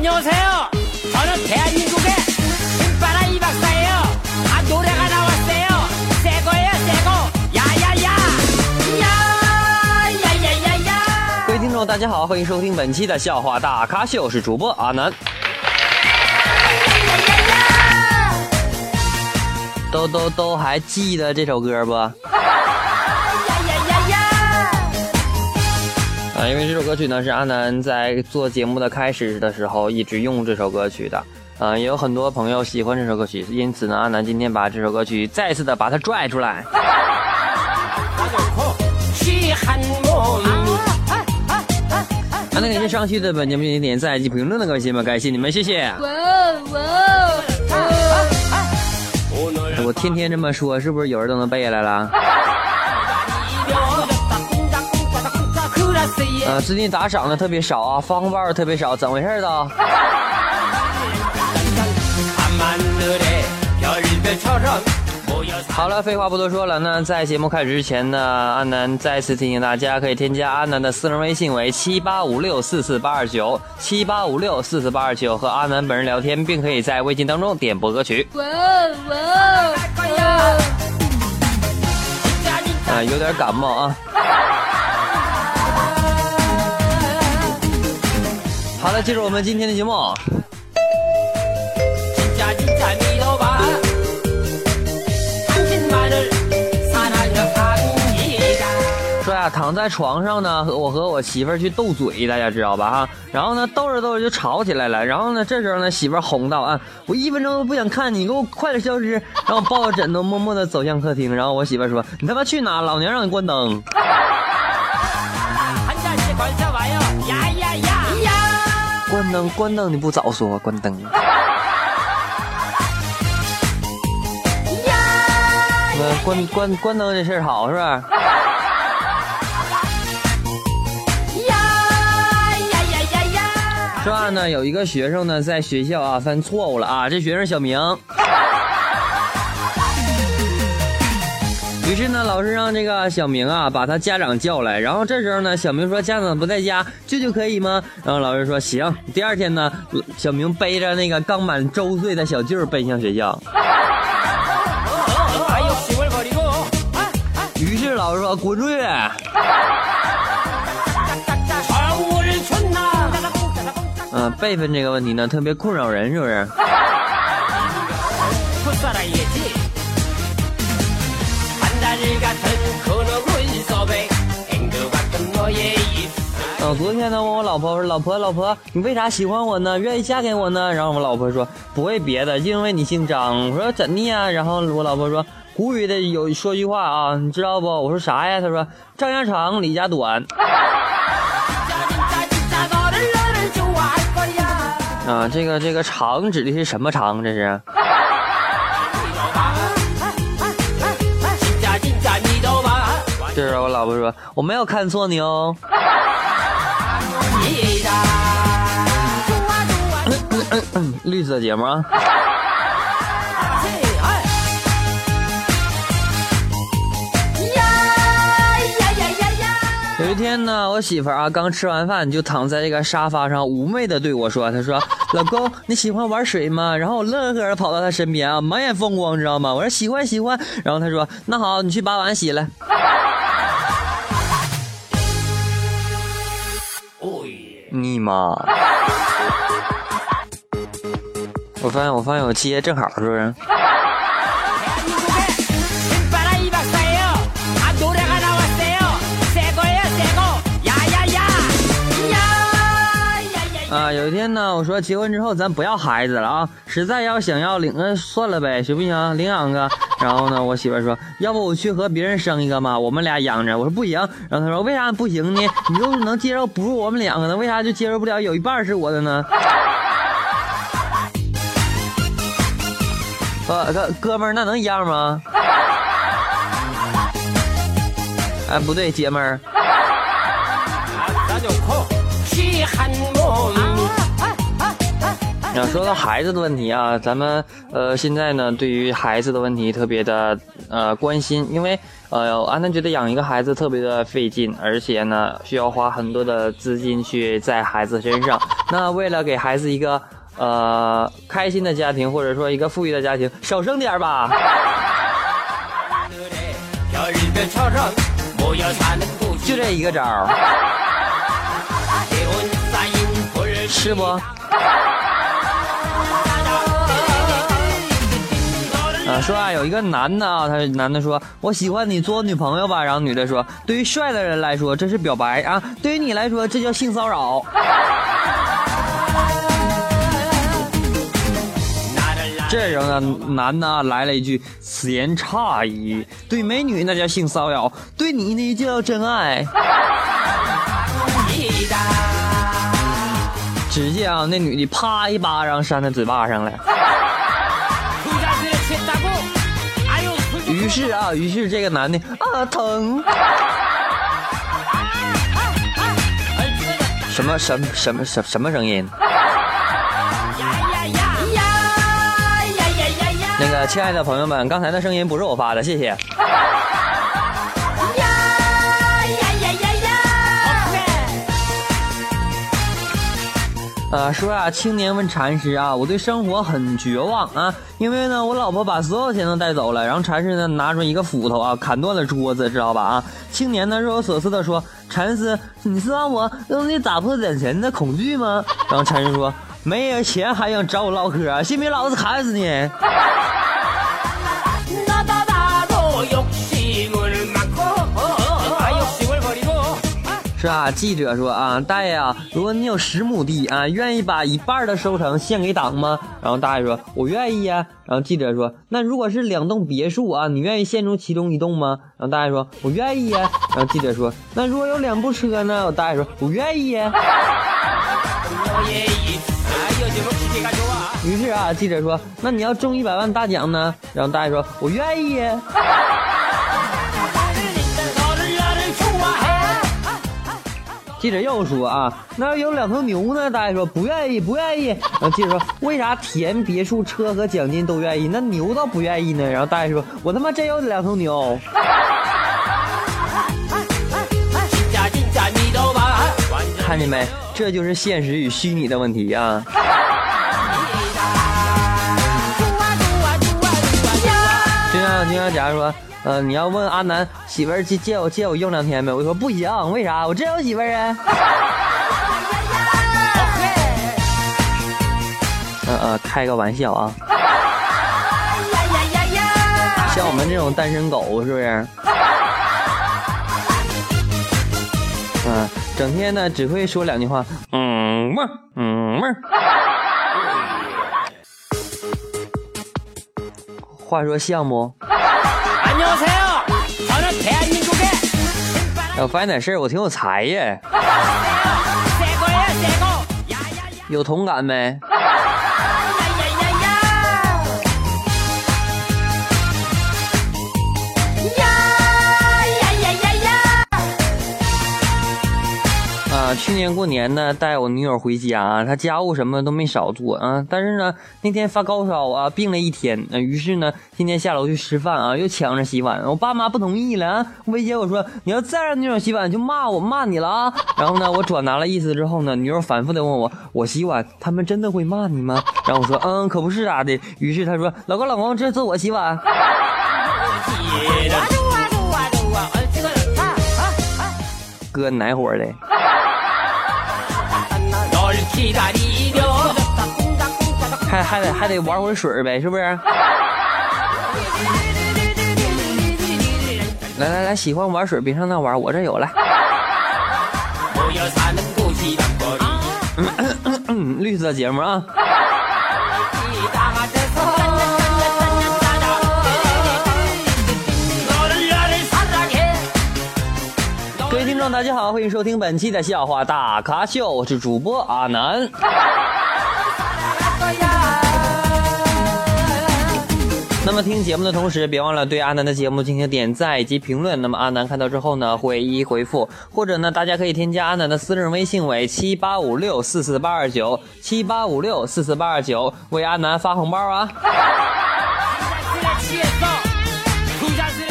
안녕하세요. 저는 대한민국의 신바라 이박사예요. 아 노래가 나왔어요. 새 거예요, 새 거. 야야야. 야야야야야. 各位听众，大家好，欢迎收听本期的笑话大咖秀，我是主播阿南。都都都还记得这首歌不？ 啊，因为这首歌曲呢是阿南在做节目的开始的时候一直用这首歌曲的，嗯，也有很多朋友喜欢这首歌曲，因此呢，阿南今天把这首歌曲再次的把它拽出来。阿南感谢上期的本节目点赞及评论的各位亲们，感谢你们，谢谢。哇哦哇哦！我天天这么说，是不是有人都能背下来了？呃，最近打赏的特别少啊，方块特别少，怎么回事呢？好了，废话不多说了。那在节目开始之前呢，阿南再次提醒大家，可以添加阿南的私人微信为七八五六四四八二九七八五六四四八二九，和阿南本人聊天，并可以在微信当中点播歌曲。哇哦哇哦！啊、有点感冒啊。好的进入我们今天的节目。说呀躺在床上呢我和我媳妇去斗嘴大家知道吧？哈然后呢斗着斗着就吵起来了然后呢这时候呢媳妇儿哄道啊我一分钟都不想看你给我快点消失然后抱着枕头默默的走向客厅然后我媳妇儿说你他妈去哪老娘让你关灯。关灯关灯你不早说关灯。关关关灯这事儿好是吧？说话呢有一个学生呢在学校啊犯错误了啊这学生小明。于是呢，老师让这个小明啊把他家长叫来，然后这时候呢，小明说家长不在家，舅舅可以吗？然后老师说行。第二天呢，小明背着那个刚满周岁的小舅奔向学校。于是老师说滚出去。嗯，辈分这个问题呢，特别困扰人，是不是？我昨天呢，问我老婆说：“老婆，老婆，你为啥喜欢我呢？愿意嫁给我呢？”然后我老婆说：“不为别的，因为你姓张。”我说：“怎的呀？”然后我老婆说：“古语的有说句话啊，你知道不？”我说：“啥呀？”她说：“张家长，李家短。”啊，这个这个长指的是什么长？这是。就是我老婆说，我没有看错你哦。绿色节目啊！有一天呢，我媳妇啊刚吃完饭就躺在这个沙发上，妩媚的对我说：“她说老公你喜欢玩水吗？”然后我乐呵呵的跑到她身边啊，满眼风光，你知道吗？我说喜欢喜欢。然后她说：“那好，你去把碗洗了。”你妈！我发现我发现我接正好是不是？啊有一天呢我说结婚之后咱不要孩子了啊实在要想要领个算了呗行不行领养个。然后呢我媳妇说要不我去和别人生一个嘛我们俩养着。我说不行。然后她说为啥不行呢？你又能接受不是我们两个呢？为啥就接受不了？有一半是我的呢。呃，哥哥们儿，那能一样吗？哎，不对，姐们儿。啊，说到孩子的问题啊，咱们呃现在呢，对于孩子的问题特别的呃关心，因为呃，安娜觉得养一个孩子特别的费劲，而且呢，需要花很多的资金去在孩子身上。那为了给孩子一个呃开心的家庭或者说一个富裕的家庭小声点吧。就这一个招儿。是不？啊说啊有一个男的啊他男的说我喜欢你做我女朋友吧。然后女的说对于帅的人来说这是表白啊对于你来说这叫性骚扰。这时候呢，男的来了一句此言差矣，对美女那叫性骚扰，对你那叫真爱。只见啊，那女的啪一巴掌扇在嘴巴上了。于是啊，于是这个男的啊疼。什么什么什么什什么声音？亲爱的朋友们刚才的声音不是我发的谢谢。呀呀呀呀呀啊说啊青年问禅师啊我对生活很绝望啊因为呢我老婆把所有钱都带走了然后禅师呢拿出一个斧头啊砍断了桌子知道吧啊？青年呢若有所思的说禅师你是让我用力打破眼前的恐惧吗？然后禅师说没有钱还想找我唠嗑信不信老子砍死你？是啊，记者说啊，大爷啊，如果你有十亩地啊，愿意把一半的收成献给党吗？然后大爷说，我愿意呀、啊。然后记者说，那如果是两栋别墅啊，你愿意献出其中一栋吗？然后大爷说，我愿意呀、啊。然后记者说，那如果有两部车呢？我大爷说，我愿意呀、啊。于是啊，记者说：“那你要中一百万大奖呢？”然后大爷说：“我愿意。”记者又说啊，那要有两头牛呢？大爷说不愿意，不愿意。然后记者说，为啥田、别墅、车和奖金都愿意，那牛倒不愿意呢？然后大爷说，我他妈真有两头牛。看见没？这就是现实与虚拟的问题啊。那假如说呃你要问阿南媳妇儿借借我借我用两天呗。我说不行为啥？我真有媳妇儿啊。嗯 嗯开个玩笑啊。像我们这种单身狗是不是？嗯 整天呢只会说两句话嗯嗯 话说像不？哎，我发现点事，我挺有才呀，有同感没？去年过年呢，带我女友回家，她家务什么都没少做啊，但是呢，那天发高烧啊，病了一天，于是呢，今天下楼去吃饭啊，又抢着洗碗，我爸妈不同意了啊。薇姐，我说你要再让女友洗碗，就骂我骂你了啊。然后呢，我转达了意思之后呢，女友反复的问我，我洗碗，他们真的会骂你吗？然后我说嗯，可不是咋的。于是她说，老公老公，这次我洗碗。哥，奶火的。还还得还得玩会水呗，是不是？来来来，喜欢玩水别上那玩，我这有来。嗯嗯嗯，绿色节目啊。大家好，欢迎收听本期的笑话大咖秀，我是主播阿南。那么听节目的同时，别忘了对阿南的节目进行点赞以及评论。那么阿南看到之后呢，会一一回复。或者呢，大家可以添加阿南的私人微信为七八五六四四八二九七八五六四四八二九，为阿南发红包啊！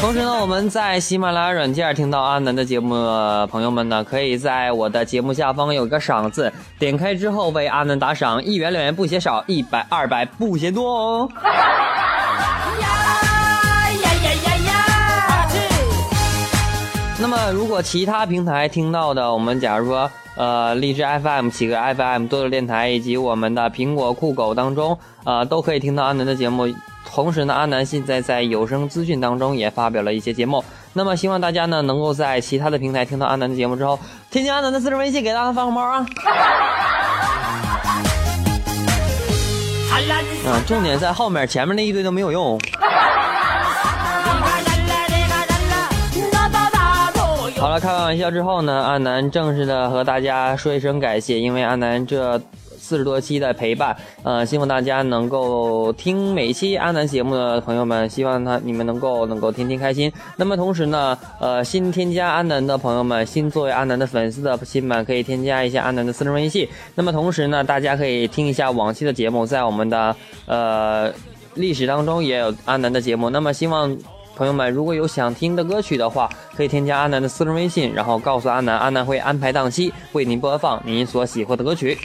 同时呢，我们在喜马拉雅软件听到阿南的节目，朋友们呢，可以在我的节目下方有一个赏字，点开之后为阿南打赏，一元两元不嫌少，一百二百不嫌多哦。那么，如果其他平台听到的，我们假如说，呃，荔枝 FM、企鹅 FM、多多电台以及我们的苹果酷狗当中，呃，都可以听到阿南的节目。同时呢，阿南现在在有声资讯当中也发表了一些节目。那么，希望大家呢能够在其他的平台听到阿南的节目之后，添加阿南的私人微信，给大家发红包啊！啊，重点在后面，前面那一堆都没有用。好了，开完玩笑之后呢，阿南正式的和大家说一声感谢，因为阿南这四十多期的陪伴，呃，希望大家能够听每期阿南节目的朋友们，希望他你们能够能够天天开心。那么同时呢，呃，新添加阿南的朋友们，新作为阿南的粉丝的亲们，可以添加一下阿南的私人微信。那么同时呢，大家可以听一下往期的节目，在我们的呃历史当中也有阿南的节目。那么希望。朋友们，如果有想听的歌曲的话，可以添加阿南的私人微信，然后告诉阿南，阿南会安排档期为您播放您所喜欢的歌曲。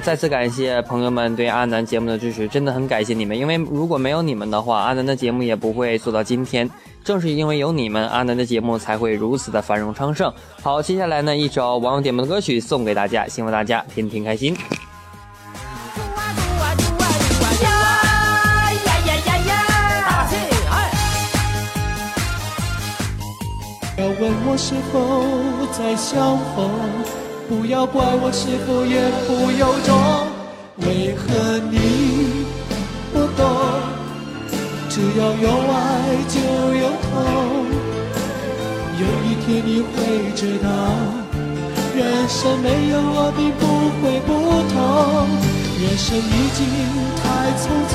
再次感谢朋友们对阿南节目的支持，真的很感谢你们，因为如果没有你们的话，阿南的节目也不会做到今天。正是因为有你们，阿南的节目才会如此的繁荣昌盛。好，接下来呢，一首网友点播的歌曲送给大家，希望大家天天开心。要问我是否再相逢？不要怪我是否言不由衷。为何你不懂？只要有爱就有痛。有一天你会知道，人生没有我并不会不同。人生已经太匆匆，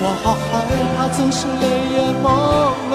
我好害怕总是泪眼朦胧。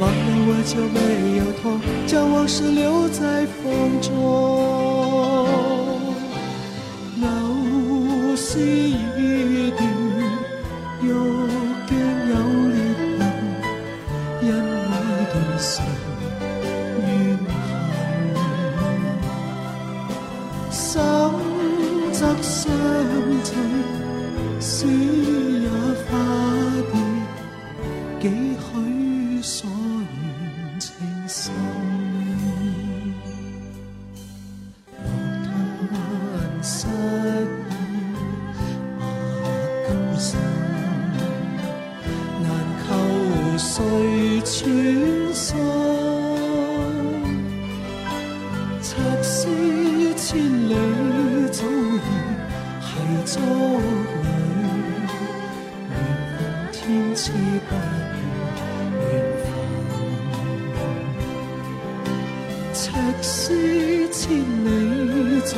忘了我就没有痛，将往事留在风中。No 心，难求谁穿心。策思千里早已系足日，缘分天赐不如缘分。策思千里早。